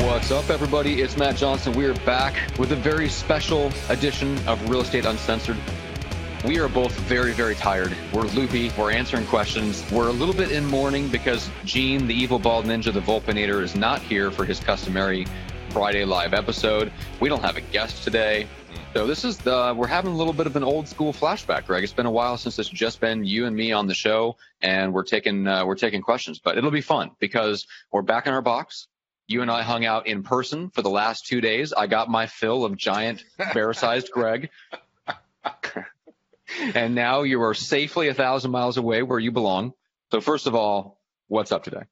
What's up, everybody? It's Matt Johnson. We are back with a very special edition of Real Estate Uncensored. We are both very, very tired. We're loopy. We're answering questions. We're a little bit in mourning because Gene, the evil bald ninja, the Volpinator, is not here for his customary Friday live episode. We don't have a guest today. So this is the we're having a little bit of an old school flashback, Greg. It's been a while since it's just been you and me on the show, and we're taking uh, we're taking questions. But it'll be fun because we're back in our box. You and I hung out in person for the last two days. I got my fill of giant bear-sized Greg, and now you are safely a thousand miles away where you belong. So first of all, what's up today?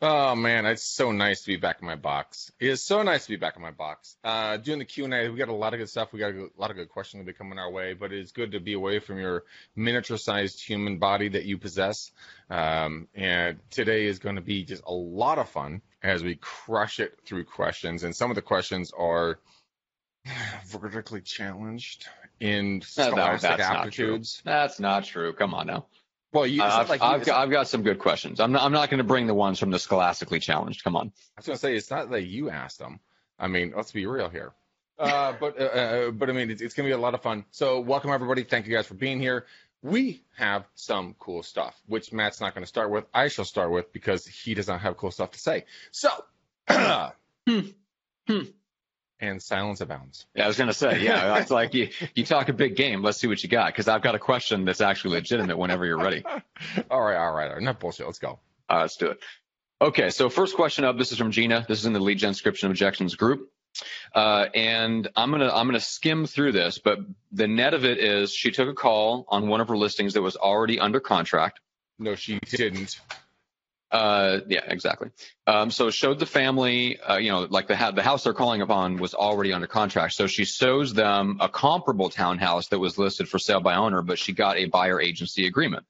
Oh man, it's so nice to be back in my box. It is so nice to be back in my box. Uh, doing the Q and A, we got a lot of good stuff. We got a lot of good questions that be coming our way. But it's good to be away from your miniature-sized human body that you possess. Um, and today is going to be just a lot of fun as we crush it through questions. And some of the questions are vertically challenged in scholastic that's aptitudes. Not that's not true. Come on now. Well, you, Uh, I've, like you- I've, got, I've got some good questions. I'm not, I'm not going to bring the ones from the scholastically challenged. Come on. I was gonna say it's not that you asked them. I mean, let's be real here. Uh, but uh, uh, but I mean, it's, it's gonna be a lot of fun. So welcome everybody. Thank you guys for being here. We have some cool stuff, which Matt's not going to start with. I shall start with because he does not have cool stuff to say. So, Hmm. And silence abounds. Yeah, I was going to say, yeah, it's like you, you talk a big game. Let's see what you got. Cause I've got a question that's actually legitimate whenever you're ready. all right, all right, all right. Enough bullshit. Let's go. Uh, let's do it. Okay. So first question up, this is from Gina. This is in the lead gen description objections group. Uh, and I'm to, I'm going to skim through this, but the net of it is she took a call on one of her listings that was already under contract. No, she didn't. Uh, yeah, exactly. Um, so showed the family, uh, you know, like the, the house they're calling upon was already under contract. So she shows them a comparable townhouse that was listed for sale by owner, but she got a buyer agency agreement,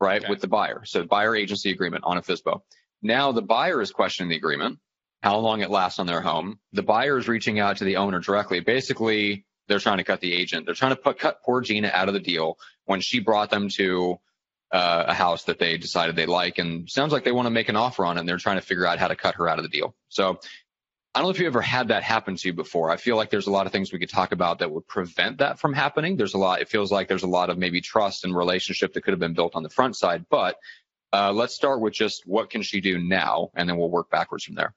right, Okay. with the buyer. So buyer agency agreement on a FSBO. Now the buyer is questioning the agreement, how long it lasts on their home. The buyer is reaching out to the owner directly. Basically, they're trying to cut the agent. They're trying to put, cut poor Gina out of the deal when she brought them to uh, a house that they decided they like and sounds like they want to make an offer on it and they're trying to figure out how to cut her out of the deal. So I don't know if you ever had that happen to you before. I feel like there's a lot of things we could talk about that would prevent that from happening. There's a lot, it feels like there's a lot of maybe trust and relationship that could have been built on the front side. But uh, let's start with just what can she do now and then we'll work backwards from there.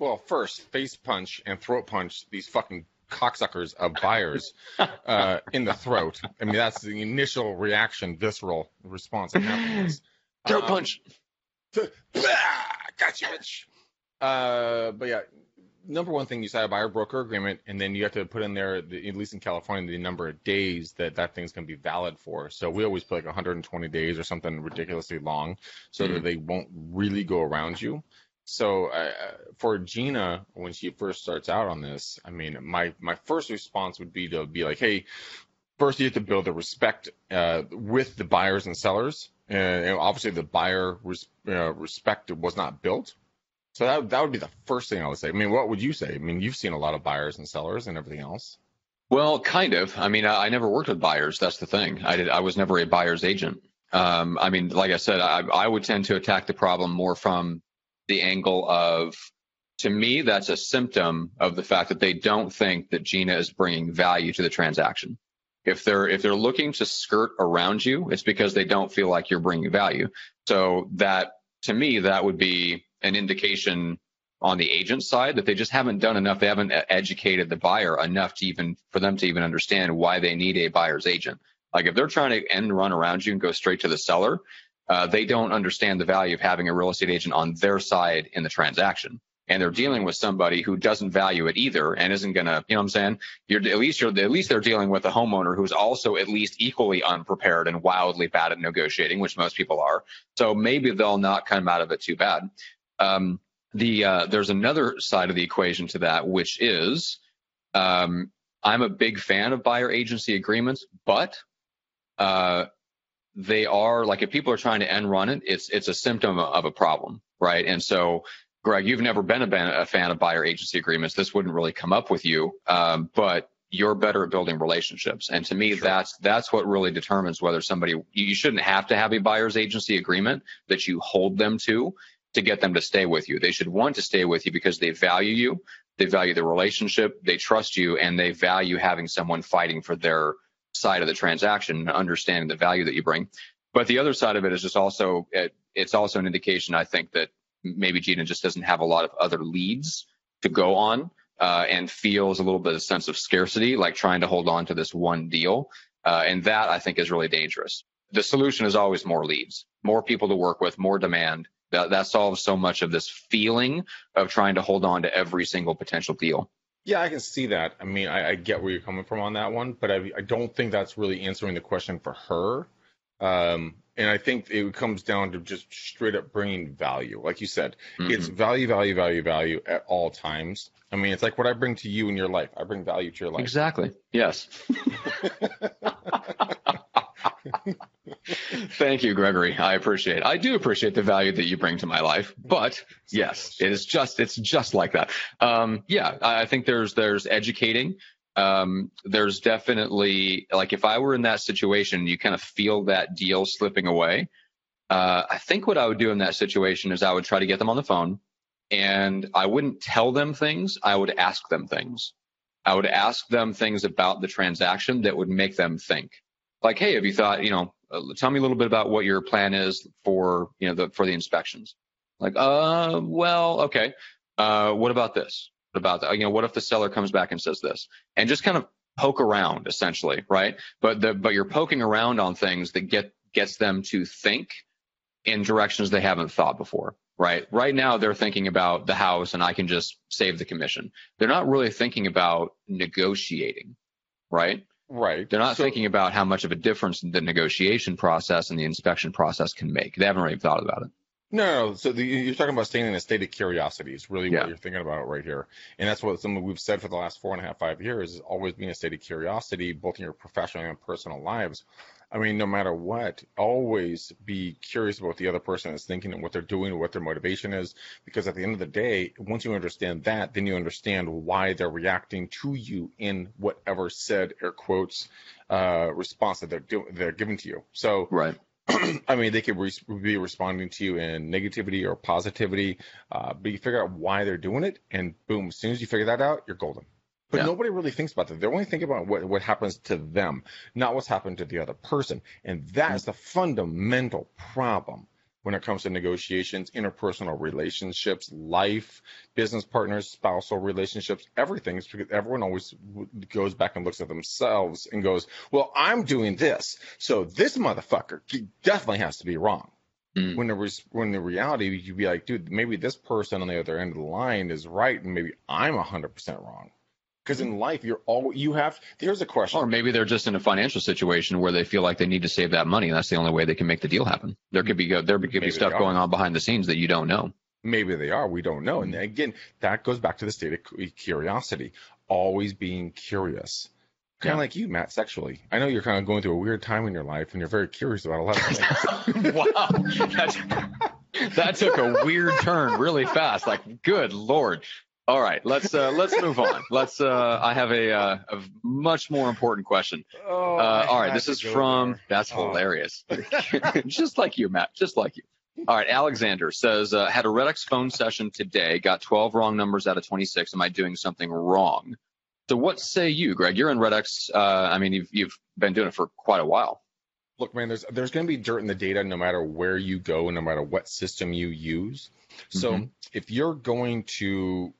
Well, first, face punch and throat punch these fucking cocksuckers of buyers uh, in the throat. I mean, that's the initial reaction, visceral response that happens. Throat Um, punch. Gotcha, bitch. Uh, but yeah, number one thing you sign a buyer broker agreement, and then you have to put in there, the, at least in California, the number of days that that thing's going to be valid for. So we always put like 120 days or something ridiculously long, so that they won't really go around you. So uh, for Gina, when she first starts out on this, I mean, my my first response would be to be like, hey, first you have to build the respect uh, with the buyers and sellers. And, and obviously, the buyer res- uh, respect was not built. So that that would be the first thing I would say. I mean, what would you say? I mean, you've seen a lot of buyers and sellers and everything else. Well, kind of. I mean, I, I never worked with buyers. That's the thing. I did. I was never a buyer's agent. Um, I mean, like I said, I, I would tend to attack the problem more from the angle of, to me, that's a symptom of the fact that they don't think that Gina is bringing value to the transaction. If they're if they're looking to skirt around you, it's because they don't feel like you're bringing value. So that, to me, that would be an indication on the agent side that they just haven't done enough. They haven't educated the buyer enough to even for them to even understand why they need a buyer's agent. Like if they're trying to end run around you and go straight to the seller, uh, they don't understand the value of having a real estate agent on their side in the transaction. And they're dealing with somebody who doesn't value it either and isn't gonna, you know what I'm saying? You're at least you're at least they're dealing with a homeowner who's also at least equally unprepared and wildly bad at negotiating, which most people are. So maybe they'll not come out of it too bad. Um, the uh, there's another side of the equation to that, which is um, I'm a big fan of buyer agency agreements, but uh, they are like if people are trying to end run it, it's it's a symptom of a problem, right? And so, Greg, you've never been a, a fan of buyer agency agreements. This wouldn't really come up with you, um, but you're better at building relationships. And to me, Sure. that's that's what really determines whether somebody you shouldn't have to have a buyer's agency agreement that you hold them to to get them to stay with you. They should want to stay with you because they value you, they value the relationship, they trust you, and they value having someone fighting for their side of the transaction and understanding the value that you bring. But the other side of it is just also it, it's also an indication I think that maybe Gina just doesn't have a lot of other leads to go on uh, and feels a little bit of a sense of scarcity, like trying to hold on to this one deal. Uh, and that I think is really dangerous. The solution is always more leads, more people to work with, more demand. That, that solves so much of this feeling of trying to hold on to every single potential deal. Yeah, I can see that. I mean, I, I get where you're coming from on that one, but I, I don't think that's really answering the question for her. Um, and I think it comes down to just straight up bringing value. Like you said, Mhm. it's value, value, value, value at all times. I mean, it's like what I bring to you in your life. I bring value to your life. Exactly. Yes. Thank you, Gregory. I appreciate. It. I do appreciate the value that you bring to my life. But yes, it is just it's just like that. Um, yeah, I think there's there's educating. Um, there's definitely like if I were in that situation, you kind of feel that deal slipping away. Uh, I think what I would do in that situation is I would try to get them on the phone, and I wouldn't tell them things. I would ask them things. I would ask them things about the transaction that would make them think. Like, hey, have you thought, you know, uh, tell me a little bit about what your plan is for, you know, the for the inspections. Like, uh, well, okay. Uh, what about this? What about that? You know, what if the seller comes back and says this? And just kind of poke around, essentially, right? But the but you're poking around on things that get gets them to think in directions they haven't thought before, right? Right now they're thinking about the house and I can just save the commission. They're not really thinking about negotiating, right? Right. They're not So- thinking about how much of a difference the negotiation process and the inspection process can make. They haven't really thought about it. No, no. So the, you're talking about staying in a state of curiosity is really Yeah. what you're thinking about right here, and that's what something we've said for the last four and a half, five years is always being a state of curiosity, both in your professional and personal lives. I mean, no matter what, always be curious about what the other person is thinking and what they're doing and what their motivation is, because at the end of the day, once you understand that, then you understand why they're reacting to you in whatever said air quotes uh, response that they're do- they're giving to you. So Right. I mean, they could re- be responding to you in negativity or positivity, uh, but you figure out why they're doing it, and boom, as soon as you figure that out, you're golden. But Yeah. nobody really thinks about that. They're only think about what, what happens to them, not what's happened to the other person. And that is the fundamental problem when it comes to negotiations, interpersonal relationships, life, business partners, spousal relationships, everything. Is because everyone always goes back and looks at themselves and goes, well, I'm doing this. So this motherfucker definitely has to be wrong. Mm. When the res- when the reality, you'd be like, dude, maybe this person on the other end of the line is right, and maybe I'm hundred percent wrong. Because in life, you're all you have. There's a question. Or maybe they're just in a financial situation where they feel like they need to save that money. And that's the only way they can make the deal happen. There could be there could be stuff going on behind the scenes that you don't know. Maybe they are. We don't know. And mm-hmm. again, that goes back to the state of curiosity. Always being curious. Kind of Yeah. like you, Matt, sexually. I know you're kind of going through a weird time in your life, and you're very curious about a lot of things. wow. That took a weird turn really fast. Like, good lord. All right, let's uh, let's move on. Let's. Uh, I have a, uh, a much more important question. oh, Uh, all right, this is from. there. That's Oh. hilarious. just like you, Matt. Just like you. All right, Alexander says uh, had a Red-X phone session today. Got 12 wrong numbers out of 26. Am I doing something wrong? So what say you, Greg? You're in Red-X. Uh, I mean, you've you've been doing it for quite a while. Look, man, there's there's going to be dirt in the data no matter where you go, and no matter what system you use. So Mhm. if you're going to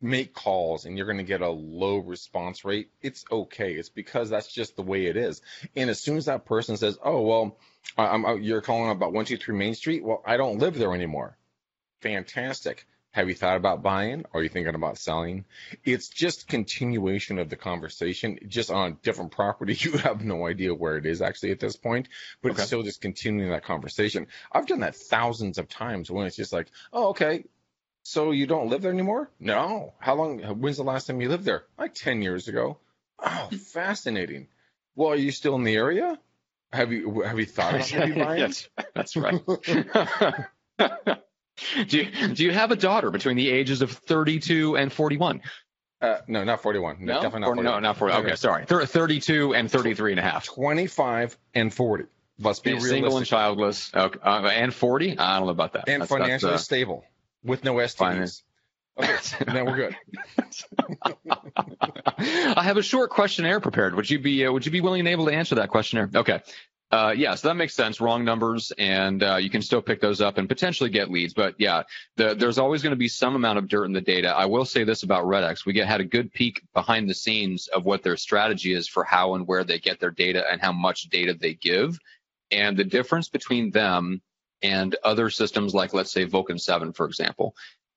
make calls and you're going to get a low response rate, it's okay. It's because that's just the way it is. And as soon as that person says, "Oh, well, I'm you're calling about one two three Main Street," well, I don't live there anymore. Fantastic. Have you thought about buying? Are you thinking about selling? It's just continuation of the conversation, just on a different property. You have no idea where it is actually at this point, but Okay. it's still just continuing that conversation. I've done that thousands of times when it's just like, oh, okay, so you don't live there anymore? No. How long? When's the last time you lived there? Like 10 years ago. Oh, fascinating. Well, are you still in the area? Have you have you thought about maybe buying? yes, that's right. do you do you have a daughter between the ages of 32 and 41? Uh, no, not 41. No, definitely not 41. No, not 40. Okay, sorry. 32 and 33 and a half. 25 and 40. Let's be realistic. Single and childless. Okay. Uh, and 40? I don't know about that. And that's, financially that's, uh, stable with no STDs. Okay, now we're good. I have a short questionnaire prepared. Would you be uh, Would you be willing and able to answer that questionnaire? Okay. Uh, yeah, so that makes sense. Wrong numbers, and uh, you can still pick those up and potentially get leads. But yeah, the, there's always going to be some amount of dirt in the data. I will say this about Red-X: we get had a good peek behind the scenes of what their strategy is for how and where they get their data and how much data they give, and the difference between them and other systems like, let's say, Vulcan 7, for example,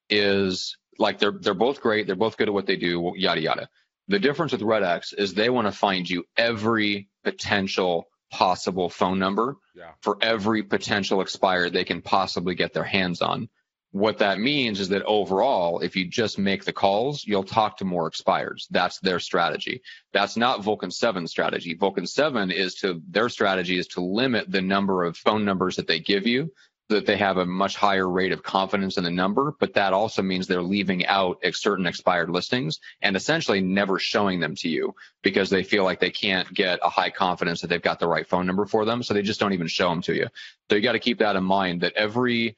is like they're they're both great. They're both good at what they do. Yada yada. The difference with Red-X is they want to find you every potential possible phone number yeah. for every potential expired they can possibly get their hands on. What that means is that overall, if you just make the calls, you'll talk to more expireds. That's their strategy. That's not Vulcan 7 strategy. Vulcan 7 is to their strategy is to limit the number of phone numbers that they give you that they have a much higher rate of confidence in the number, but that also means they're leaving out certain expired listings and essentially never showing them to you because they feel like they can't get a high confidence that they've got the right phone number for them. So they just don't even show them to you. So you got to keep that in mind that every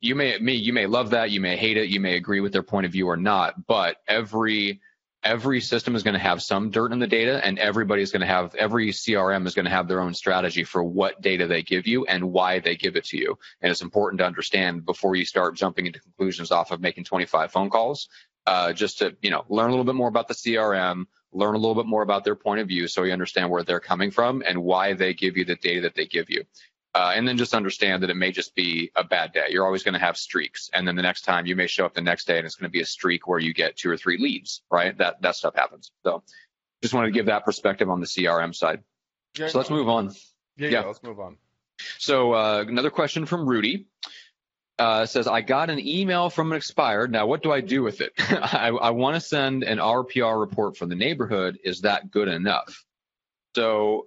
you may me you may love that you may hate it you may agree with their point of view or not but every every system is going to have some dirt in the data and everybody's going to have every crm is going to have their own strategy for what data they give you and why they give it to you. And it's important to understand before you start jumping into conclusions off of making 25 phone calls uh, just to you know learn a little bit more about the crm learn a little bit more about their point of view so you understand where they're coming from and why they give you the data that they give you uh, and then just understand that it may just be a bad day. You're always going to have streaks, and then the next time you may show up the next day and it's going to be a streak where you get two or three leads. Right? That that stuff happens. So, just wanted to give that perspective on the CRM side. Yeah, so let's move on. Yeah, yeah, let's move on. So uh, another question from Rudy. Uh, says, I got an email from an expired. Now, what do I do with it? I, I want to send an RPR report for the neighborhood. Is that good enough? So,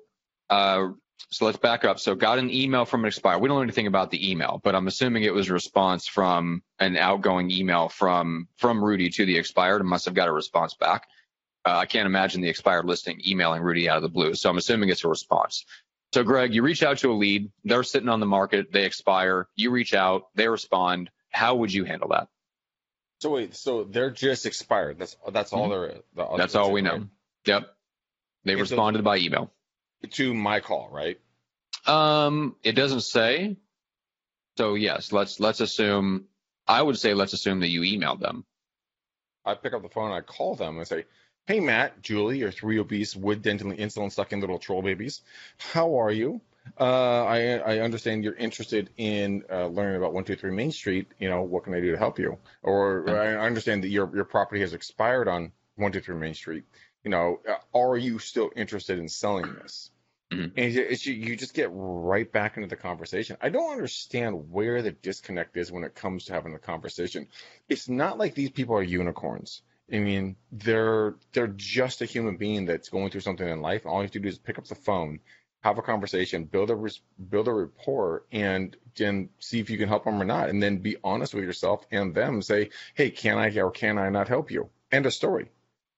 uh, so let's back up. So got an email from an expired. We don't know anything about the email, but I'm assuming it was a response from an outgoing email from from Rudy to the expired and must have got a response back. Uh, I can't imagine the expired listing emailing Rudy out of the blue. So I'm assuming it's a response. So Greg, you reach out to a lead. They're sitting on the market. They expire. You reach out. They respond. How would you handle that? So wait, so they're just expired. That's that's all mm-hmm. there. That's, that's all we know. Right? Yep. They responded by email to my call, right? Um, it doesn't say. So yes, let's let's assume. I would say let's assume that you emailed them. I pick up the phone, I call them, and say, "Hey, Matt, Julie, your three obese, wood dentally insulin sucking little troll babies. How are you? Uh, I I understand you're interested in uh, learning about one two three Main Street. You know, what can I do to help you? Or I understand that your your property has expired on one two three Main Street you know, uh, are you still interested in selling this? Mm-hmm. And it's, you just get right back into the conversation. I don't understand where the disconnect is when it comes to having the conversation. It's not like these people are unicorns. I mean, they're they're just a human being that's going through something in life. All you have to do is pick up the phone, have a conversation, build a build a rapport, and then see if you can help them or not, and then be honest with yourself and them. Say, hey, can I or can I not help you? End of story.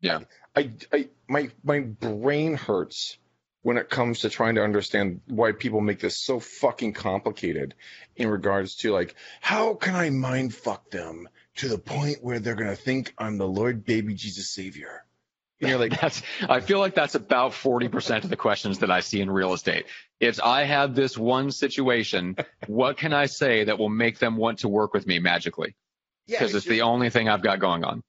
Yeah. I, I, my, my brain hurts when it comes to trying to understand why people make this so fucking complicated in regards to like, how can I mind fuck them to the point where they're going to think I'm the Lord baby Jesus savior? And you're like, that's, I feel like that's about 40% of the questions that I see in real estate. It's, I have this one situation. what can I say that will make them want to work with me magically? Because yeah, it's, it's the only thing I've got going on.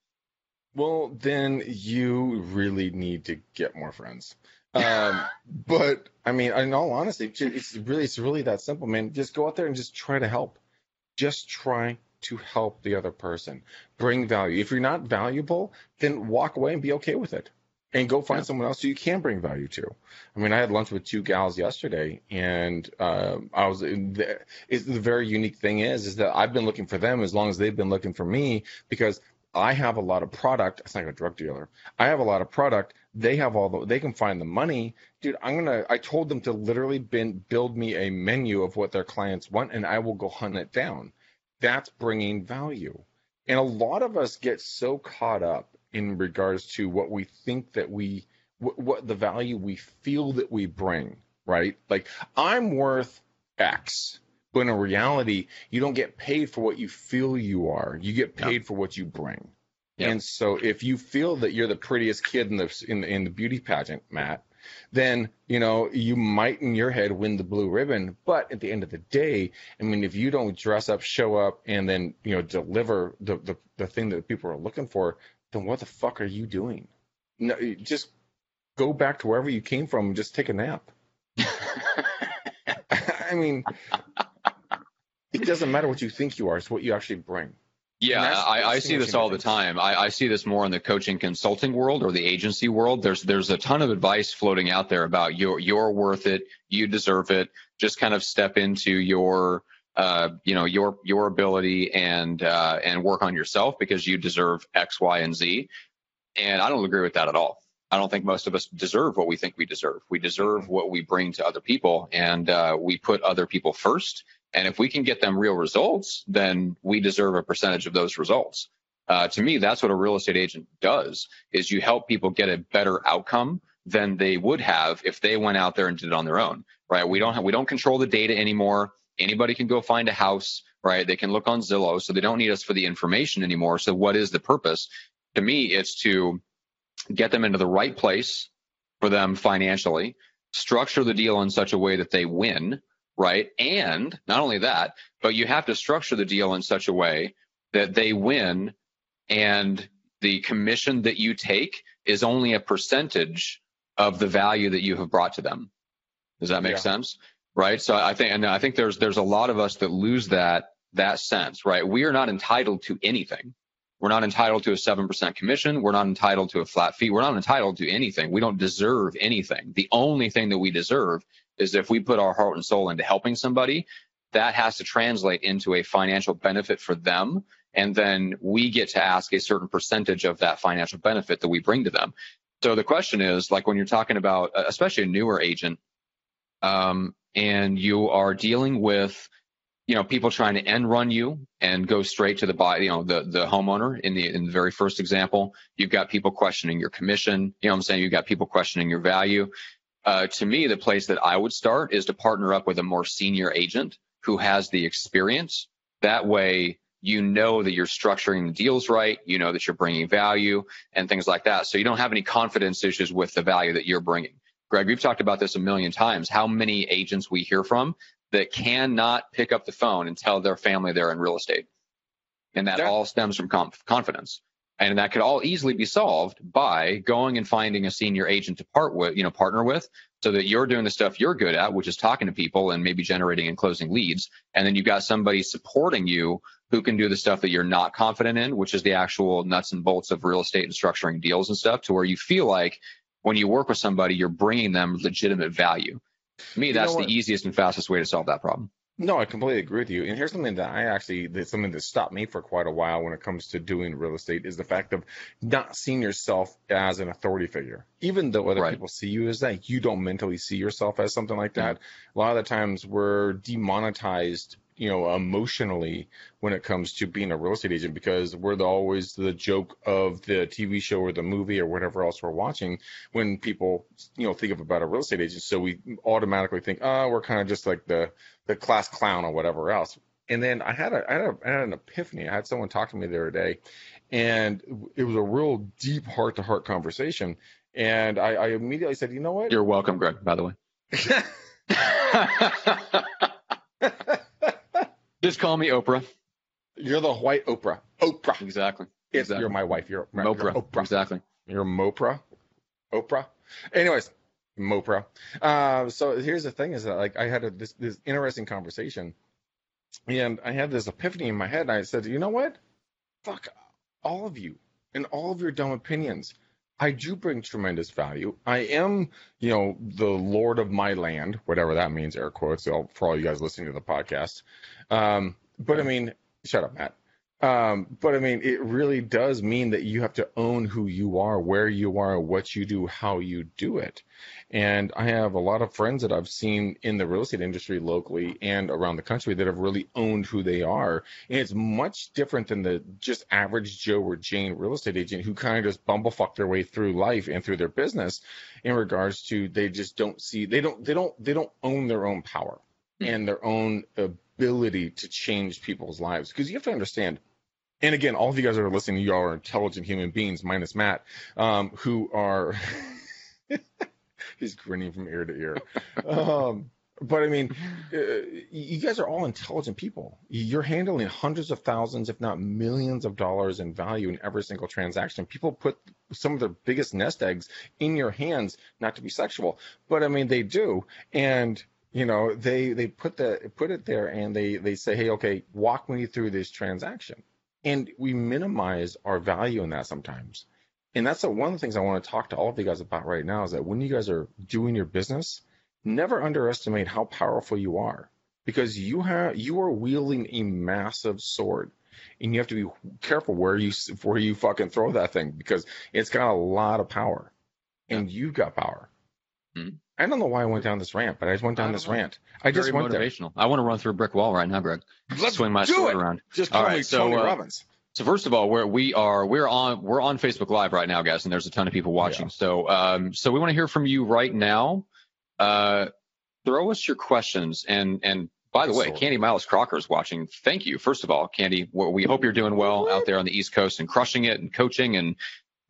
Well, then you really need to get more friends. Um, but I mean, in all honesty, it's really it's really that simple, man. Just go out there and just try to help. Just try to help the other person. Bring value. If you're not valuable, then walk away and be okay with it. And go find yeah. someone else who you can bring value to. I mean, I had lunch with two gals yesterday, and uh, I was. The, the very unique thing is, is that I've been looking for them as long as they've been looking for me because I have a lot of product. It's like a drug dealer. I have a lot of product. They have all the. They can find the money, dude. I'm gonna. I told them to literally bin, build me a menu of what their clients want, and I will go hunt it down. That's bringing value. And a lot of us get so caught up in regards to what we think that we what, what the value we feel that we bring, right? Like I'm worth X. But in reality, you don't get paid for what you feel you are. You get paid for what you bring. Yeah. And so if you feel that you're the prettiest kid in the in the, in the beauty pageant, Matt, then you know you might in your head win the blue ribbon. But at the end of the day, I mean, if you don't dress up, show up, and then you know deliver the the, the thing that people are looking for, then what the fuck are you doing? No, just go back to wherever you came from and just take a nap. I mean, it doesn't matter what you think you are; it's what you actually bring. Yeah, I, I see this all the time. I, I see this more in the coaching consulting world or the agency world. There's there's a ton of advice floating out there about you're you're worth it, you deserve it. Just kind of step into your uh, you know your your ability and uh, and work on yourself because you deserve X, Y, and Z. And I don't agree with that at all. I don't think most of us deserve what we think we deserve. We deserve what we bring to other people, and uh, we put other people first. And if we can get them real results, then we deserve a percentage of those results. Uh, to me, that's what a real estate agent does: is you help people get a better outcome than they would have if they went out there and did it on their own. Right? We don't have, we don't control the data anymore. Anybody can go find a house. Right? They can look on Zillow, so they don't need us for the information anymore. So what is the purpose? To me, it's to get them into the right place for them financially, structure the deal in such a way that they win, right? And not only that, but you have to structure the deal in such a way that they win and the commission that you take is only a percentage of the value that you have brought to them. Does that make Yeah. sense? Right. So I think, and I think there's, there's a lot of us that lose that, that sense, right? We are not entitled to anything. We're not entitled to a 7% commission. We're not entitled to a flat fee. We're not entitled to anything. We don't deserve anything. The only thing that we deserve is if we put our heart and soul into helping somebody, that has to translate into a financial benefit for them. And then we get to ask a certain percentage of that financial benefit that we bring to them. So the question is like when you're talking about, uh, especially a newer agent, um, and you are dealing with you know, people trying to end run you and go straight to the buy, you know, the, the homeowner in the, in the very first example, you've got people questioning your commission. You know I'm saying? You've got people questioning your value. Uh, to me, the place that I would start is to partner up with a more senior agent who has the experience. That way, you know that you're structuring the deals right. You know that you're bringing value and things like that. So you don't have any confidence issues with the value that you're bringing. Greg, we've talked about this a million times. How many agents we hear from that cannot pick up the phone and tell their family they're in real estate. And that all stems from conf- confidence. And that could all easily be solved by going and finding a senior agent to part with, you know, partner with so that you're doing the stuff you're good at, which is talking to people and maybe generating and closing leads. And then you've got somebody supporting you who can do the stuff that you're not confident in, which is the actual nuts and bolts of real estate and structuring deals and stuff to where you feel like when you work with somebody, you're bringing them legitimate value. To me, You that's the easiest and fastest way to solve that problem. No, I completely agree with you. And here's something that I actually, that's something that stopped me for quite a while when it comes to doing real estate is the fact of not seeing yourself as an authority figure. Even though other Right. people see you as that, you don't mentally see yourself as something like mm-hmm. that. A lot of the times we're demonetized, you know, emotionally when it comes to being a real estate agent because we're the, always the joke of the TV show or the movie or whatever else we're watching when people, you know, think of about a real estate agent. So we automatically think, oh, we're kind of just like the, the class clown or whatever else. And then I had a, I had, a, I had an epiphany. I had someone talk to me the other day, and it was a real deep heart to heart conversation. And I, I immediately said, you know what? You're welcome, Greg, by the way. Just call me Oprah. You're the white Oprah. Oprah. Exactly. Exactly. You're my wife. You're, you're Mopra. Oprah. Exactly. You're Mopra. Oprah. Anyways, Mopra. Uh, so here's the thing: is that like I had a, this this interesting conversation, and I had this epiphany in my head. And I said, you know what? Fuck all of you and all of your dumb opinions. I do bring tremendous value. I am, you know, the lord of my land, whatever that means, air quotes, for all you guys listening to the podcast. Um, but I mean, shut up, Matt. Um, but I mean, it really does mean that you have to own who you are, where you are, what you do, how you do it. And I have a lot of friends that I've seen in the real estate industry locally and around the country that have really owned who they are. And it's much different than the just average Joe or Jane real estate agent who kind of just bumblefuck their way through life and through their business in regards to they just don't see, they don't, they don't, they don't own their own power and their own ability to change people's lives. Because you have to understand, and again, all of you guys are listening, you all are intelligent human beings, minus Matt, um, who are he's grinning from ear to ear. Um, but I mean, uh, you guys are all intelligent people. You're handling hundreds of thousands, if not millions of dollars in value in every single transaction. People put some of their biggest nest eggs in your hands, not to be sexual, but I mean, they do. And you know, they they put the put it there and they they say, hey, okay, walk me through this transaction. And we minimize our value in that sometimes. And that's one of the things I want to talk to all of you guys about right now is that when you guys are doing your business, never underestimate how powerful you are because you have you are wielding a massive sword and you have to be careful where you where you fucking throw that thing because it's got a lot of power and yeah. you've got power. Mm-hmm. I don't know why I went down this rant, but I just went down this know. rant. I Very just went motivational. There. I want to run through a brick wall right now, Greg. Let's swing my sword it. around. Just call all me so, Tony uh, Robbins. So first of all, we're we are we're on we're on Facebook Live right now, guys, and there's a ton of people watching. Yeah. So um so we want to hear from you right now. Uh, throw us your questions and and by the way, Sword. Candy Miles Crocker is watching. Thank you, first of all, Candy. We hope you're doing well out there on the East Coast and crushing it and coaching and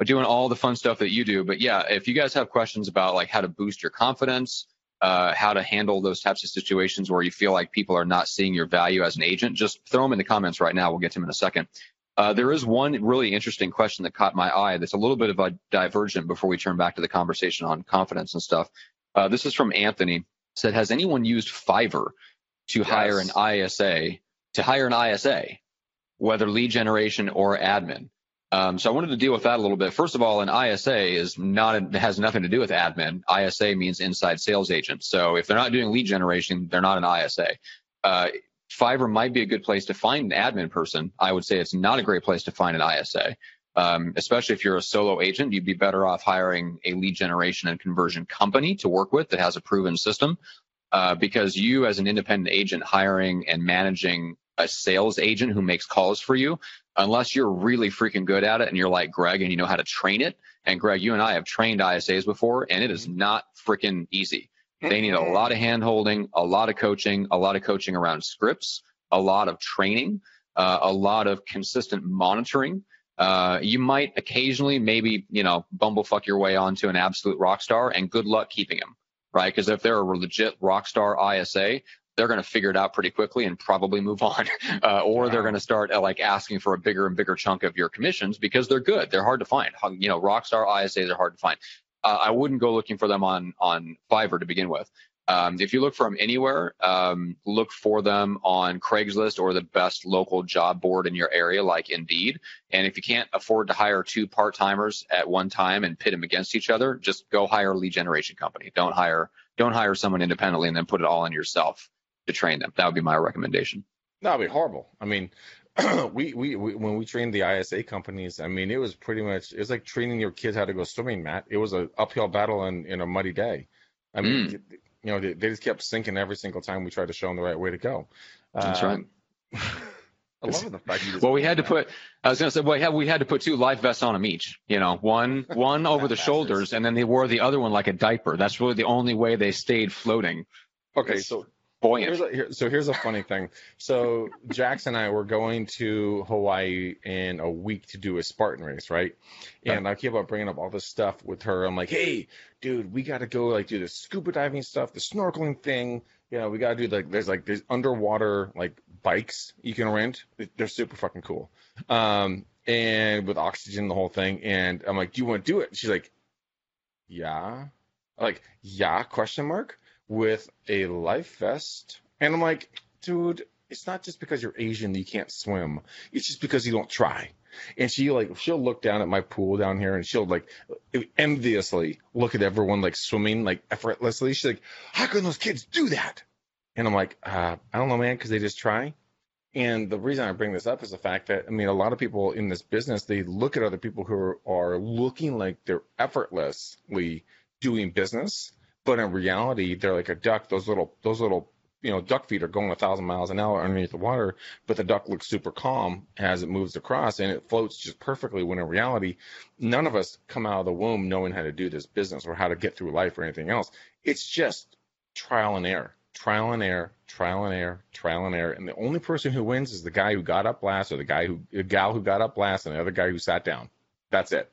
but doing all the fun stuff that you do. But yeah, if you guys have questions about like how to boost your confidence, uh, how to handle those types of situations where you feel like people are not seeing your value as an agent, just throw them in the comments right now. We'll get to them in a second. Uh, there is one really interesting question that caught my eye that's a little bit of a divergent before we turn back to the conversation on confidence and stuff. Uh, this is from Anthony. Said, has anyone used Fiverr to Yes. hire an ISA, to hire an ISA, whether lead generation or admin? Um, so I wanted to deal with that a little bit. First of all, an ISA is not has nothing to do with admin. ISA means inside sales agent. So if they're not doing lead generation, they're not an ISA. Uh, Fiverr might be a good place to find an admin person. I would say it's not a great place to find an ISA, um, especially if you're a solo agent. You'd be better off hiring a lead generation and conversion company to work with that has a proven system. Uh, because you, as an independent agent, hiring and managing a sales agent who makes calls for you, unless you're really freaking good at it and you're like Greg and you know how to train it. And Greg, you and I have trained ISAs before, and it is not freaking easy. They need a lot of hand holding, a lot of coaching, a lot of coaching around scripts, a lot of training, uh, a lot of consistent monitoring. Uh, you might occasionally maybe, you know, bumblefuck your way onto an absolute rock star and good luck keeping him, right? Because if they're a legit rock star ISA, they're going to figure it out pretty quickly and probably move on. Uh, or they're going to start uh, like asking for a bigger and bigger chunk of your commissions because they're good. They're hard to find. You know, Rockstar ISAs are hard to find. Uh, I wouldn't go looking for them on on Fiverr to begin with. Um, if you look for them anywhere, um, look for them on Craigslist or the best local job board in your area, like Indeed. And if you can't afford to hire two part timers at one time and pit them against each other, just go hire a lead generation company. Don't hire don't hire someone independently and then put it all on yourself to train them. That would be my recommendation. That'd be horrible. I mean, we, we we when we trained the ISA companies, I mean, it was pretty much it was like training your kids how to go swimming, Matt. It was an uphill battle in, in a muddy day. I mean, you know, they, they just kept sinking every single time we tried to show them the right way to go. That's Um, I love the fact you Well, we had to put. I was going to say, well, we had, we had to put two life vests on them each. You know, one one over the shoulders, and then they wore the other one like a diaper. That's really the only way they stayed floating, okay, so buoyant. Here's a, here, so here's a funny thing. So Jax and I were going to Hawaii in a week to do a Spartan race, right? And I keep on bringing up all this stuff with her. I'm like, hey, dude, we got to go like do the scuba diving stuff, the snorkeling thing. You know, we got to do like there's like there's underwater like bikes you can rent. They're super fucking cool. Um, and with oxygen, the whole thing. And I'm like, do you want to do it? She's like, yeah. Like, yeah? Question mark with a life vest. And I'm like, dude, it's not just because you're Asian that you can't swim. It's just because you don't try. And she like she'll look down at my pool down here and she'll like enviously look at everyone like swimming like effortlessly. She's like, how can those kids do that? And I'm like, uh, I don't know, man, because they just try. And the reason I bring this up is the fact that I mean, a lot of people in this business they look at other people who are, are looking like they're effortlessly doing business, but in reality, they're like a duck. Those little those little you know duck feet are going a thousand miles an hour underneath the water, but the duck looks super calm as it moves across, and it floats just perfectly. When in reality, none of us come out of the womb knowing how to do this business or how to get through life or anything else. It's just trial and error trial and error, trial and error, trial and error. And the only person who wins is the guy who got up last or the guy who, the gal who got up last and the other guy who sat down. That's it.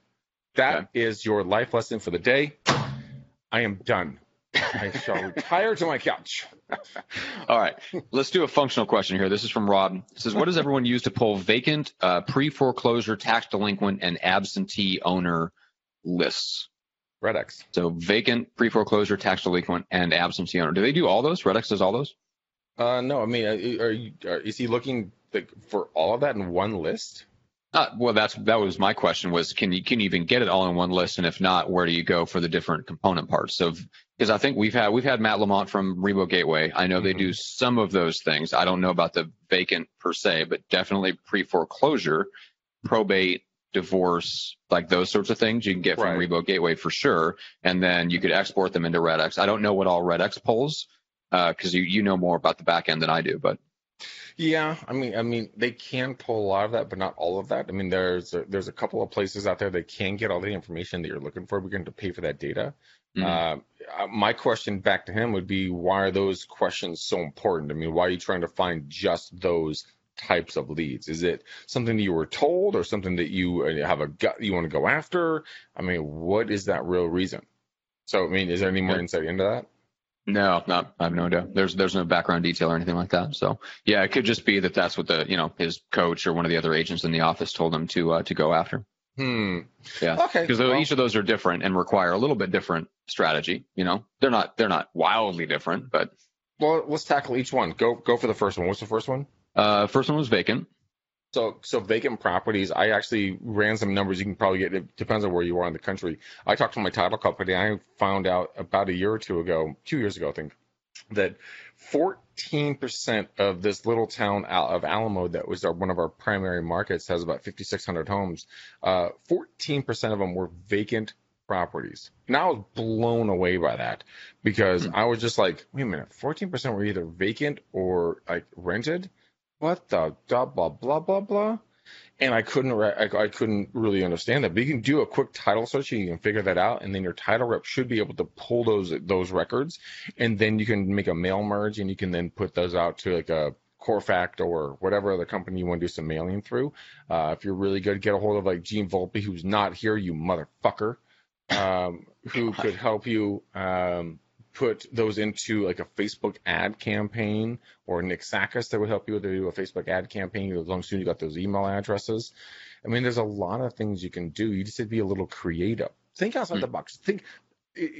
That okay. is your life lesson for the day. I am done. I shall retire to my couch. All right. Let's do a functional question here. This is from Rob. It says, What does everyone use to pull vacant, uh, pre foreclosure, tax delinquent, and absentee owner lists? Red-X. So vacant, pre-foreclosure, tax delinquent, and absentee owner. Do they do all those? Red-X does all those? Uh, no. I mean, uh, are you, are, is he looking for all of that in one list? Uh, well, that's that was my question. Was can you can you even get it all in one list? And if not, where do you go for the different component parts? So, because I think we've had we've had Matt Lamont from Rebo Gateway. I know mm-hmm. they do some of those things. I don't know about the vacant per se, but definitely pre foreclosure, probate, divorce, like those sorts of things you can get from. Rebo Gateway for sure. And then you could export them into Red-X. I don't know what all Red-X pulls because uh, you you know more about the back end than I do, but. Yeah, I mean, I mean, they can pull a lot of that, but not all of that. I mean, there's a, there's a couple of places out there that can get all the information that you're looking for. We're going to pay for that data. Mm-hmm. Uh, my question back to him would be, why are those questions so important? I mean, why are you trying to find just those types of leads? Is it something that you were told or something that you uh, have a gut you want to go after? I mean, what is that real reason? So, I mean, is there any more insight into that? No, not. I have no idea. There's there's no background detail or anything like that. So yeah, it could just be that that's what the you know his coach or one of the other agents in the office told him to uh, to go after. Hmm. Yeah. Okay. Because well, each of those are different and require a little bit different strategy. You know, they're not they're not wildly different, but. Well, let's tackle each one. Go go for the first one. What's the first one? Uh, first one was vacant. So, so vacant properties. I actually ran some numbers. You can probably get. It depends on where you are in the country. I talked to my title company. I found out about a year or two ago, two years ago, I think, that 14% of this little town of Alamo, that was our, one of our primary markets, has about 5,600 homes. Uh, 14% of them were vacant properties. And I was blown away by that because hmm. I was just like, wait a minute, 14% were either vacant or like rented what the blah blah blah blah blah and I couldn't I, I, couldn't really understand that. But you can do a quick title search and you can figure that out, and then your title rep should be able to pull those those records, and then you can make a mail merge, and you can then put those out to like a Corefact or whatever other company you want to do some mailing through. Uh, if you're really good, get a hold of like Gene Volpe, who's not here, you motherfucker, um, who could help you. Um, put those into like a Facebook ad campaign or Nick Sakis that would help you do a Facebook ad campaign as long as soon you got those email addresses. I mean, there's a lot of things you can do. You just have to be a little creative. Think outside mm. the box. Think,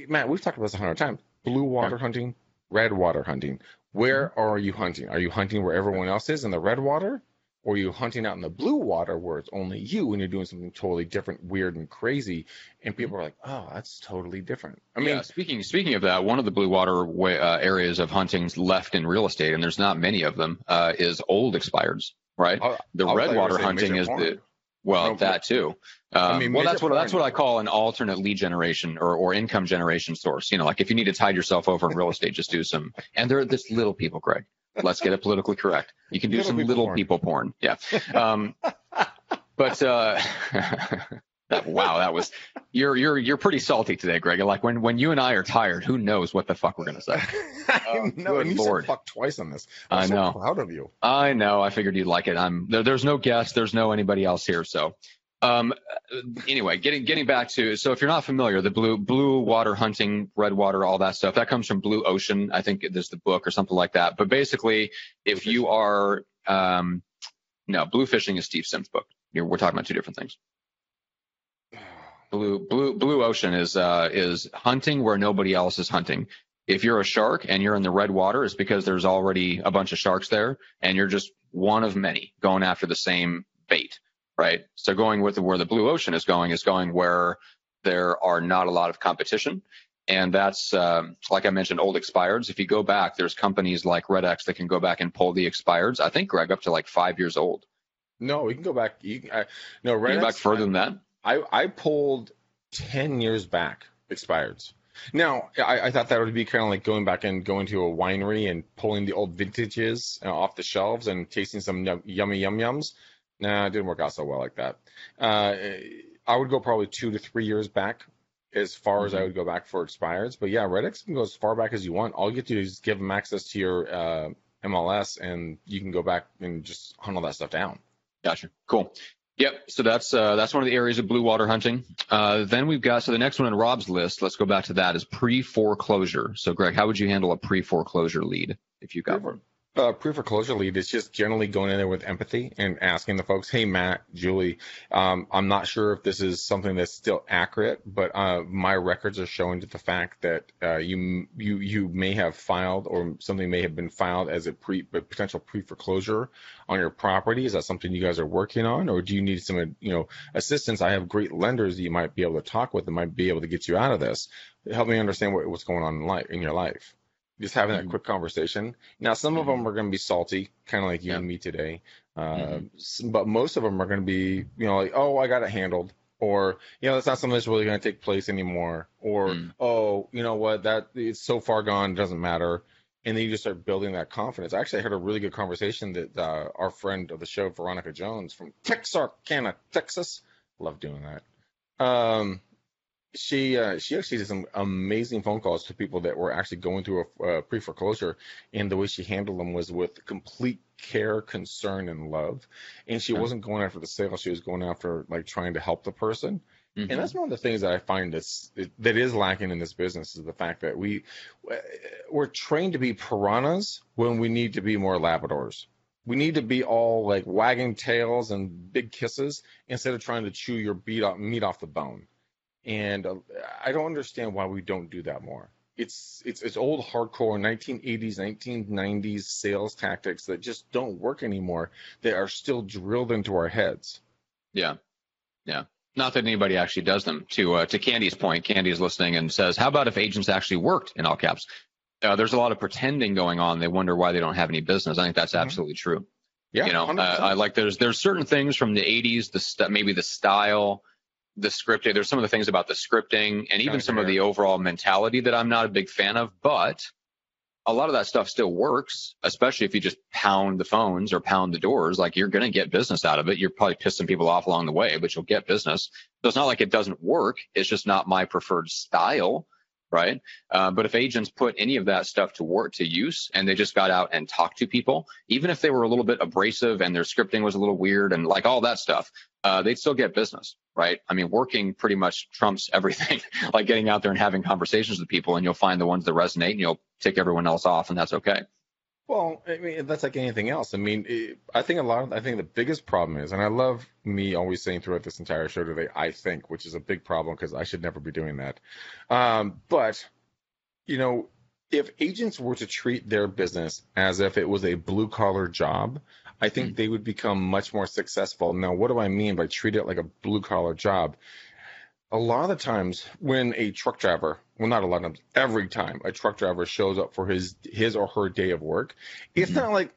Matt, we've talked about this a hundred times. Blue water yeah. hunting, red water hunting. Where mm-hmm. are you hunting? Are you hunting where everyone else is in the red water? Or you hunting out in the blue water where it's only you and you're doing something totally different, weird and crazy, and people are like, "Oh, that's totally different." I mean, yeah, speaking speaking of that, one of the blue water way, uh, areas of hunting left in real estate, and there's not many of them, uh, is old expireds, right? I'll, the I'll red water hunting is the well, no, that too. Um, I mean, well, that's what that's what I call an alternate lead generation or, or income generation source. You know, like if you need to tide yourself over in real estate, just do some. And they're this little people, Greg. Let's get it politically correct. You can do little some people little porn. people porn. Yeah. Um, but uh, that, wow, that was you're you're you're pretty salty today, Greg. Like when when you and I are tired, who knows what the fuck we're gonna say? I know, and you Lord. said fuck twice on this. I'm i know. So proud of you. I know. I figured you'd like it. I'm there, there's no guest. There's no anybody else here, so um, anyway, getting getting back to so if you're not familiar, the blue blue water hunting, red water, all that stuff that comes from Blue Ocean. I think there's the book or something like that. But basically, if you are um, no blue fishing is Steve Sims' book. You're, we're talking about two different things. Blue blue blue ocean is uh, is hunting where nobody else is hunting. If you're a shark and you're in the red water, it's because there's already a bunch of sharks there, and you're just one of many going after the same bait right? So going with where the blue ocean is going is going where there are not a lot of competition And that's, um, like I mentioned, old expireds. If you go back, there's companies like Red X that can go back and pull the expireds. I think, Greg, up to like five years old. No, we can go back. You, I, no, Red You X, back further than that? I, I pulled 10 years back expireds. Now, I, I thought that would be kind of like going back and going to a winery and pulling the old vintages uh, off the shelves and tasting some yummy yum yums. Nah, it didn't work out so well like that. Uh, I would go probably two to three years back as far as I Mhm. would go back for expireds. But yeah, Red X can go as far back as you want. All you get to do is give them access to your uh, MLS and you can go back and just hunt all that stuff down. Gotcha. Cool. Yep. So that's uh, that's one of the areas of blue water hunting. Uh, then we've got so the next one in Rob's list. Let's go back to that is pre foreclosure. So Greg, how would you handle a pre foreclosure lead if you got one? Uh, pre-foreclosure lead is just generally going in there with empathy and asking the folks, "Hey, Matt, Julie, um, I'm not sure if this is something that's still accurate, but uh, my records are showing to the fact that uh, you you you may have filed or something may have been filed as a pre potential pre-foreclosure on your property. Is that something you guys are working on, or do you need some you know assistance? I have great lenders that you might be able to talk with that might be able to get you out of this. Help me understand what, what's going on in life in your life." Just having that Mhm. quick conversation. Now, some of them are going to be salty, kind of like you Yeah. and me today. Uh, Mhm. But most of them are going to be, you know, like, oh, I got it handled. Or, you know, that's not something that's really going to take place anymore. Or, Mm. oh, you know what, that it's so far gone, it doesn't matter. And then you just start building that confidence. Actually, I heard a really good conversation that uh, our friend of the show, Veronica Jones from Texarkana, Texas, love doing that. Um, she uh, she actually did some amazing phone calls to people that were actually going through a uh, pre foreclosure, and the way she handled them was with complete care, concern, and love. And she wasn't going after the sale; she was going after like trying to help the person. Mhm. And that's one of the things that I find that's that is lacking in this business is the fact that we we're trained to be piranhas when we need to be more Labradors. We need to be all like wagging tails and big kisses instead of trying to chew your beat off, meat off the bone. And uh, I don't understand why we don't do that more. It's it's it's old hardcore 1980s 1990s sales tactics that just don't work anymore. They are still drilled into our heads. Yeah. Yeah. Not that anybody actually does them. To uh, to Candy's point, Candy is listening and says, "How about if agents actually worked in all caps?" Uh, there's a lot of pretending going on. They wonder why they don't have any business. I think that's Mhm. absolutely true. Yeah, you know, uh, I like there's there's certain things from the 80s, the st- maybe the style, the scripting. There's some of the things about the scripting and even some of the overall mentality that I'm not a big fan of. But a lot of that stuff still works, especially if you just pound the phones or pound the doors. Like you're going to get business out of it. You're probably pissing people off along the way, but you'll get business. So it's not like it doesn't work. It's just not my preferred style. Right. Uh, but if agents put any of that stuff to work to use and they just got out and talked to people, even if they were a little bit abrasive and their scripting was a little weird and like all that stuff, uh, they'd still get business. Right. I mean, working pretty much trumps everything, like getting out there and having conversations with people and you'll find the ones that resonate and you'll tick everyone else off and that's okay. Well, I mean, that's like anything else. I mean, it, I think a lot of, I think the biggest problem is, and I love me always saying throughout this entire show today, I think, which is a big problem because I should never be doing that. Um, but, you know, if agents were to treat their business as if it was a blue collar job, I think they would become much more successful. Now, what do I mean by treat it like a blue collar job? A lot of the times when a truck driver, well, not a lot of times, every time a truck driver shows up for his his or her day of work, it's Mhm. not like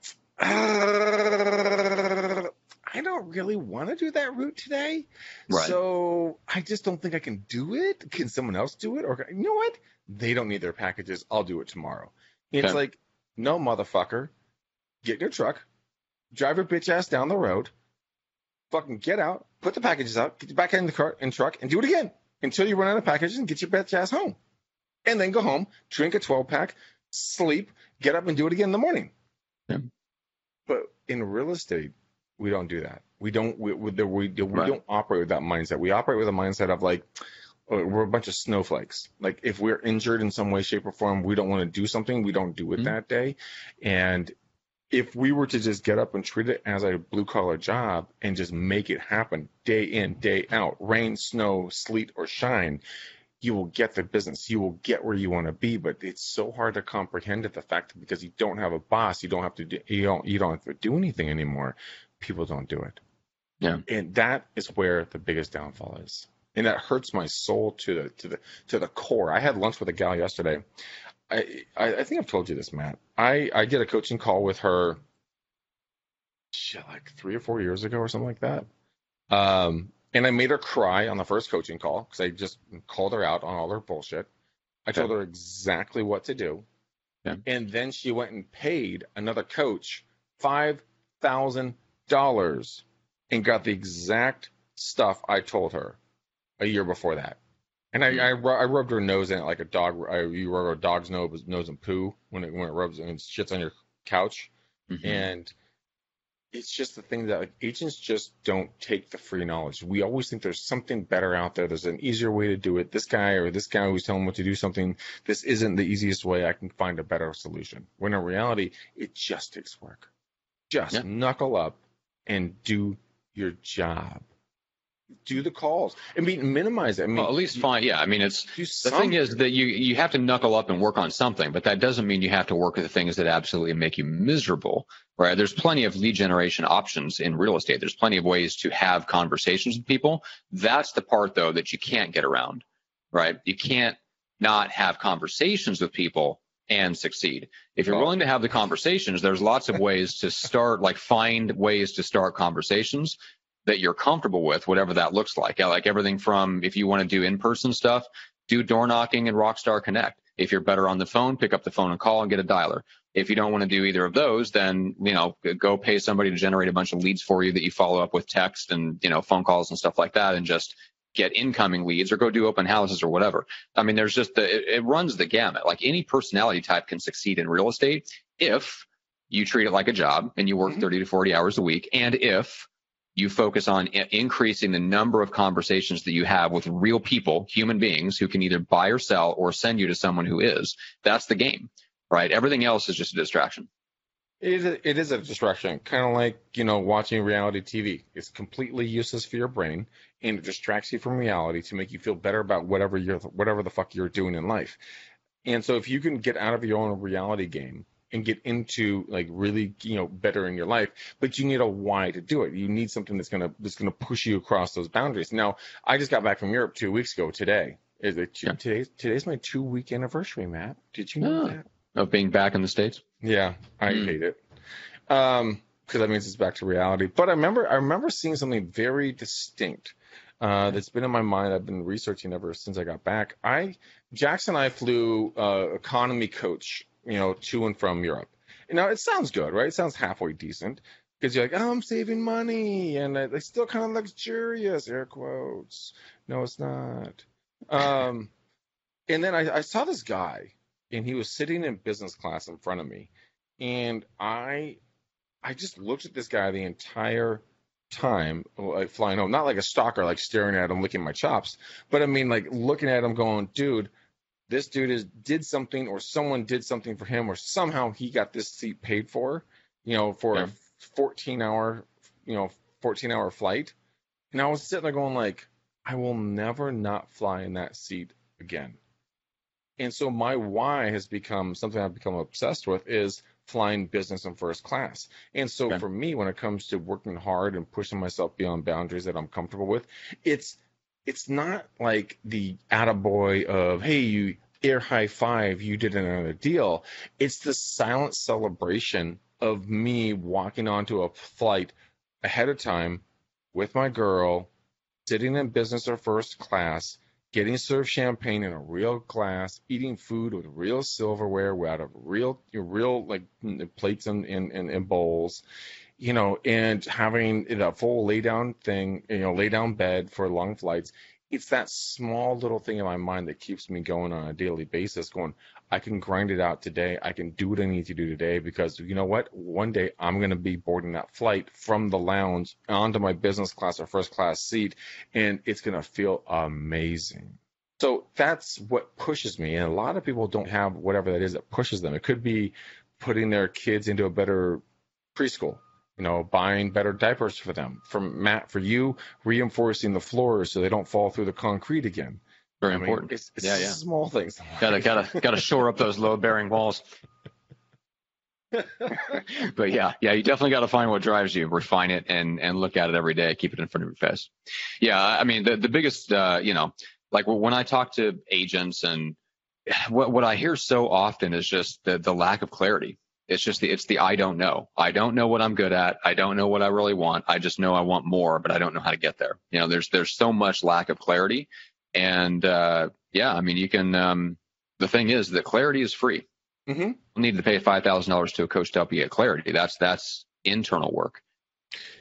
I don't really want to do that route today. Right. So I just don't think I can do it. Can someone else do it? Or you know what? They don't need their packages. I'll do it tomorrow. It's Okay. like, no, motherfucker. Get in your truck, drive your bitch ass down the road, fucking get out, put the packages out, get back in the car and truck, and do it again until you run out of packages and get your bitch ass home. And then go home, drink a 12 pack, sleep, get up and do it again in the morning. Yeah. But in real estate, we don't do that. We don't. We we, we, we Right. don't operate with that mindset. We operate with a mindset of like, oh, we're a bunch of snowflakes. Like if we're injured in some way, shape, or form, we don't want to do something. We don't do it Mhm. that day. And if we were to just get up and treat it as a blue collar job and just make it happen day in, day out, rain, snow, sleet, or shine, you will get the business. You will get where you want to be. But it's so hard to comprehend it, the fact that because you don't have a boss, you don't have to do, you don't you don't have to do anything anymore. People don't do it. Yeah. And that is where the biggest downfall is. and that hurts my soul to the to the to the core. I had lunch with a gal yesterday. I I, I think I've told you this, Matt. I I did a coaching call with her. Shit, like three or four years ago or something like that. Um, and I made her cry on the first coaching call because I just called her out on all her bullshit. I told her exactly what to do. Yeah. And then she went and paid another coach five thousand dollars and got the exact stuff I told her a year before that. And I, I, I rubbed her nose in it like a dog. I, you rub a dog's nose, nose and poo when it when it rubs and shits on your couch. Mhm. And it's just the thing that like agents just don't take the free knowledge. We always think there's something better out there. There's an easier way to do it. This guy or this guy who's telling what to do something. This isn't the easiest way. I can find a better solution. When in reality, it just takes work. Just Yeah. knuckle up and do your job. Do the calls. I mean, minimize it. I mean, well, at least fine. Yeah, I mean, it's the thing is that you you have to knuckle up and work on something, but that doesn't mean you have to work at the things that absolutely make you miserable. Right? There's plenty of lead generation options in real estate. There's plenty of ways to have conversations with people. That's the part though that you can't get around. Right? You can't not have conversations with people and succeed. If you're willing to have the conversations, there's lots of ways to start, like find ways to start conversations that you're comfortable with, whatever that looks like. Yeah, Like everything from if you want to do in-person stuff, do door knocking and Rockstar Connect. If you're better on the phone, pick up the phone and call and get a dialer. If you don't want to do either of those, then, you know, go pay somebody to generate a bunch of leads for you that you follow up with text and, you know, phone calls and stuff like that and just get incoming leads or go do open houses or whatever. I mean, there's just the, it, it runs the gamut. Like any personality type can succeed in real estate if you treat it like a job and you work Mhm. 30 to 40 hours a week. And if you focus on increasing the number of conversations that you have with real people, human beings who can either buy or sell or send you to someone who is. That's the game, right? Everything else is just a distraction. It is a, it is a distraction, kind of like you know watching reality TV. It's completely useless for your brain, and it distracts you from reality to make you feel better about whatever you're whatever the fuck you're doing in life. And so if you can get out of your own reality game and get into like really you know better in your life, but you need a why to do it. You need something that's gonna that's gonna push you across those boundaries. Now I just got back from Europe two weeks ago. Today is it two, Yeah. today's today's my two week anniversary, Matt. Did you know Oh. that? Of being back in the States. Yeah, I Hmm. hate it. Um, because that means it's back to reality. But I remember, I remember seeing something very distinct. Uh, that's been in my mind. I've been researching ever since I got back. I, Jackson and I flew, uh, economy coach, you know, to and from Europe. Now it sounds good, right? It sounds halfway decent because you're like, oh, I'm saving money and uh, it's still kind of luxurious, air quotes. No, it's not. Um, and then I, I saw this guy and he was sitting in business class in front of me and i i just looked at this guy the entire time like flying home not like a stalker like staring at him licking my chops but i mean like looking at him going dude this dude is did something or someone did something for him or somehow he got this seat paid for you know for Yeah. a 14 hour you know 14 hour flight and i was sitting there going like i will never not fly in that seat again and so my why has become something I've become obsessed with is flying business and first class. And so Okay. for me, when it comes to working hard and pushing myself beyond boundaries that I'm comfortable with, it's it's not like the attaboy of, hey, you air high five, you did another deal. It's the silent celebration of me walking onto a flight ahead of time with my girl, sitting in business or first class, getting served champagne in a real glass, eating food with real silverware out of real, real like plates and, and, and, and bowls, you know, and having a full lay down thing, you know, lay down bed for long flights. It's that small little thing in my mind that keeps me going on a daily basis, going, I can grind it out today. I can do what I need to do today because you know what? One day I'm going to be boarding that flight from the lounge onto my business class or first class seat and it's going to feel amazing. So that's what pushes me. And a lot of people don't have whatever that is that pushes them. It could be putting their kids into a better preschool, you know, buying better diapers for them. From Matt, for you, reinforcing the floors so they don't fall through the concrete again. Very I mean, important. it's, it's Yeah, yeah. small things. Gotta gotta gotta shore up those load bearing walls. but yeah, yeah, you definitely got to find what drives you, refine it, and and look at it every day. Keep it in front of your face. Yeah, I mean the the biggest, uh, you know, like when I talk to agents and what what I hear so often is just the the lack of clarity. It's just the it's the I don't know. I don't know what I'm good at. I don't know what I really want. I just know I want more, but I don't know how to get there. You know, there's there's so much lack of clarity, and uh, yeah, I mean, you can. Um, the thing is that clarity is free. Mm-hmm. You need to pay five thousand dollars to a coach to help you get clarity. That's that's internal work.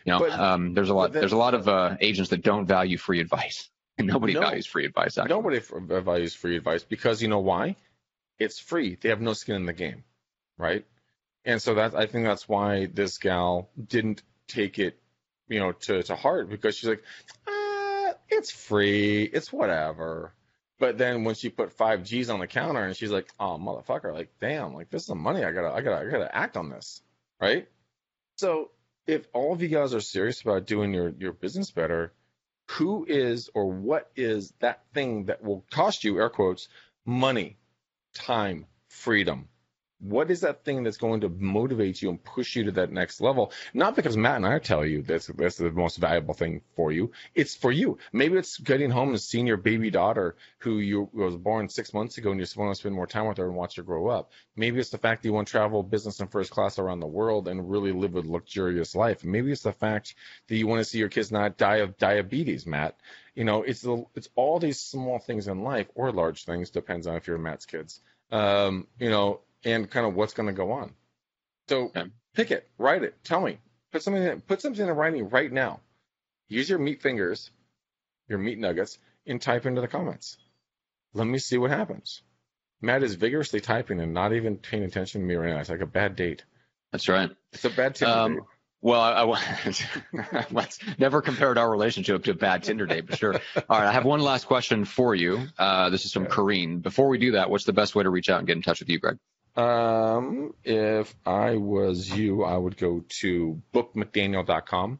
You know, But- um, there's a lot that- there's a lot of uh, agents that don't value free advice, and nobody No. values free advice. Actually. Nobody f- values free advice because you know why? It's free. They have no skin in the game, right? And so that I think that's why this gal didn't take it, you know, to to heart because she's like, uh, it's free, it's whatever. But then when she put five G's on the counter and she's like, oh motherfucker, like damn, like this is the money I gotta I gotta I gotta act on this, right? So if all of you guys are serious about doing your your business better, who is or what is that thing that will cost you air quotes money time freedom what is that thing that's going to motivate you and push you to that next level? Not because matt and i tell you that's that's the most valuable thing for you. It's for you. Maybe it's getting home and seeing your baby daughter who you was born six months ago and you just want to spend more time with her and watch her grow up. Maybe it's the fact that you want to travel business and first class around the world and really live a luxurious life. Maybe it's the fact that you want to see your kids not die of diabetes matt. You know it's the it's all these small things in life or large things depends on if you're matt's kids. Um you know and kind of what's going to go on so Okay. pick it write it tell me put something in, put something in the writing right now use your meat fingers your meat nuggets and type into the comments let me see what happens matt is vigorously typing and not even paying attention to me right now it's like a bad date That's right. it's a bad Tinder Um, date. Well, I, I let's never compared our relationship to a bad Tinder date, but sure. All right, I have one last question for you. Uh, this is from. Kareen. Before we do that, what's the best way to reach out and get in touch with you, Greg? Um, if I was you, I would go to bookmcdaniel.com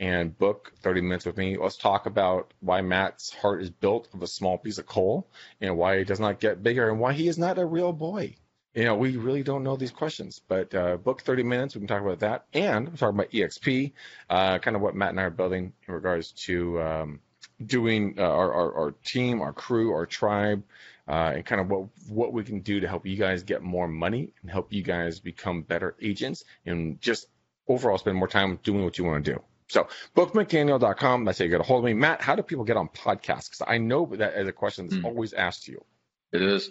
and book 30 minutes with me. Let's talk about why Matt's heart is built of a small piece of coal and why he does not get bigger and why he is not a real boy. You know, we really don't know these questions, but uh, book 30 minutes. We can talk about that. And we're talking about EXP, uh, kind of what Matt and I are building in regards to um, doing uh, our, our, our team, our crew, our tribe, uh, and kind of what what we can do to help you guys get more money and help you guys become better agents and just overall spend more time doing what you want to do. So bookmcdaniel.com, that's how you get a hold of me. Matt, how do people get on podcasts? Because I know that is a question that's Hmm. always asked to you. It is.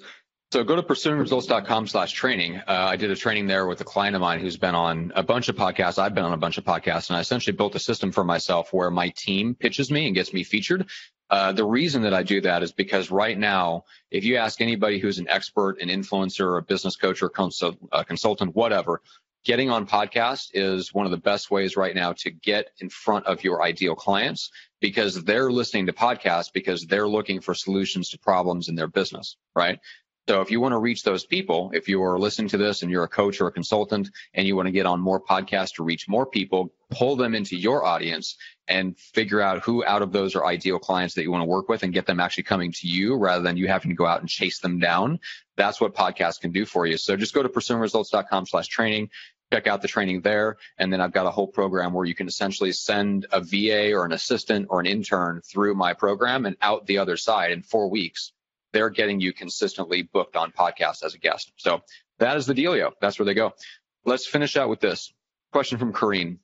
So go to pursuingresults.com slash training. Uh, I did a training there with a client of mine who's been on a bunch of podcasts. I've been on a bunch of podcasts and I essentially built a system for myself where my team pitches me and gets me featured. Uh, the reason that I do that is because right now, if you ask anybody who's an expert, an influencer, a business coach or consult, a consultant, whatever, getting on podcast is one of the best ways right now to get in front of your ideal clients because they're listening to podcasts because they're looking for solutions to problems in their business, right? So if you want to reach those people, if you are listening to this and you're a coach or a consultant and you want to get on more podcasts to reach more people, pull them into your audience and figure out who out of those are ideal clients that you want to work with and get them actually coming to you rather than you having to go out and chase them down. That's what podcasts can do for you. So just go to pursuingresults.com slash training, check out the training there. And then I've got a whole program where you can essentially send a VA or an assistant or an intern through my program and out the other side in four weeks they're getting you consistently booked on podcasts as a guest. So that is the dealio. That's where they go. Let's finish out with this question from Kareen.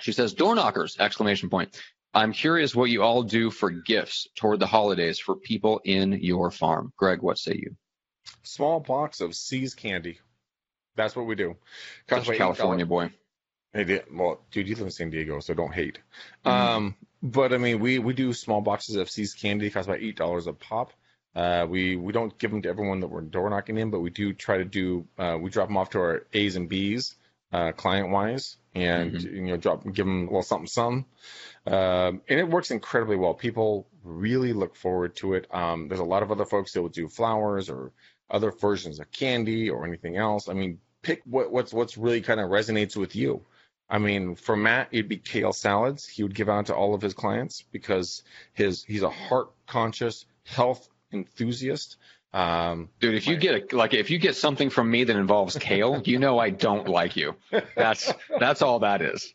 She says, door knockers, exclamation point. I'm curious what you all do for gifts toward the holidays for people in your farm. Greg, what say you? Small box of See's candy. That's what we do. Such a California boy. Hey, well, dude, you live in San Diego, so don't hate. Mhm. Um, but I mean, we we do small boxes of See's candy. Cost about eight dollars a pop. Uh, we we don't give them to everyone that we're door knocking in, but we do try to do. Uh, we drop them off to our A's and B's, uh, client wise, and Mhm. you know, drop give them a little something, some. Um, and it works incredibly well. People really look forward to it. Um, there's a lot of other folks that will do flowers or other versions of candy or anything else. I mean, pick what what's what's really kind of resonates with you. I mean, for Matt, it'd be kale salads. He would give out to all of his clients because his he's a heart conscious health enthusiast. Um, Dude, if you get a, like if you get something from me that involves kale, you know I don't like you. That's that's all that is.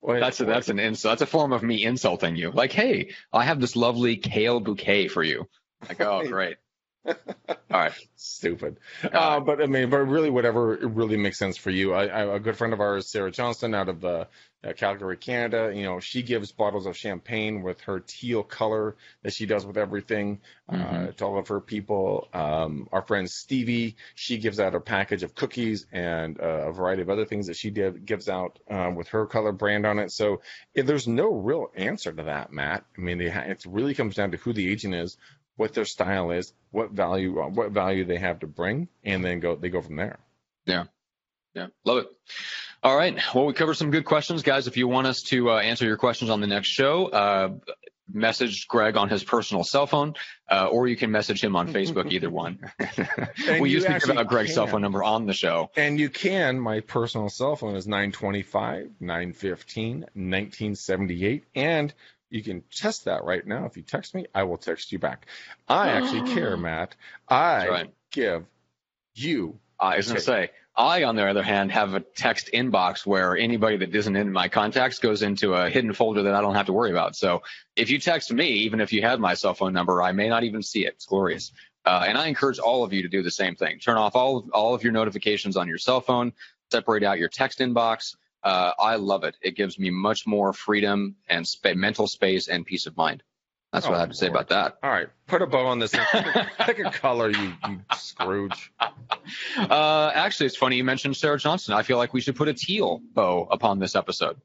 wait, That's a, that's an insult. That's a form of me insulting you. Like, hey, I have this lovely kale bouquet for you. Like, oh, great. All right. stupid. Uh, Uh, but I mean, but really, whatever it really makes sense for you. I, I a good friend of ours, Sarah Johnston, out of uh, uh, Calgary, Canada. You know, she gives bottles of champagne with her teal color that she does with everything uh, Mhm. to all of her people. Um, our friend Stevie, she gives out a package of cookies and uh, a variety of other things that she did, gives out uh, with her color brand on it. So if there's no real answer to that, Matt. I mean, they ha- it really comes down to who the agent is, what their style is, what value uh, what value they have to bring, and then go they go from there. Yeah, Yeah, love it. All right. Well, we covered some good questions, guys. If you want us to uh, answer your questions on the next show, uh, message Greg on his personal cell phone, uh, or you can message him on Facebook. Either one. We you used to give out Greg's cell phone number on the show. And you can. My personal cell phone is 925 915 1978. And you can test that right now. If you text me, I will text you back. I actually care, Matt. I right. give you. I was going to say, I, on the other hand, have a text inbox where anybody that isn't in my contacts goes into a hidden folder that I don't have to worry about. So if you text me, even if you have my cell phone number, I may not even see it. It's glorious. Uh, and I encourage all of you to do the same thing. Turn off all of, all of your notifications on your cell phone. Separate out your text inbox. Uh, I love it. It gives me much more freedom and spa- mental space and peace of mind. That's what Oh, I have to say about that. All right. Put a bow on this. Pick a, color, you, you Scrooge. Uh, actually, it's funny you mentioned Sarah Johnson. I feel like we should put a teal bow upon this episode.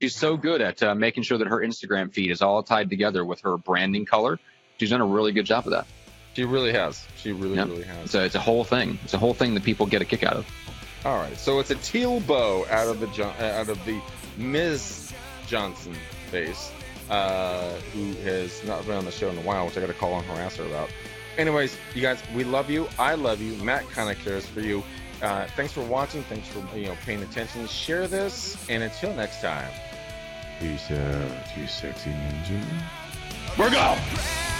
She's so good at uh, making sure that her Instagram feed is all tied together with her branding color. She's done a really good job of that. She really has. She really, Yep. really has. A, it's a whole thing. It's a whole thing that people get a kick out of. All right, so it's a teal bow out of the uh, out of the Ms. Johnson face, uh, who has not been on the show in a while, which I got to call and harass her about. Anyways, you guys, we love you. I love you. Matt kind of cares for you. Uh, thanks for watching. Thanks for you know paying attention. Share this, and until next time, peace out, you sexy ninja. We're go. Greg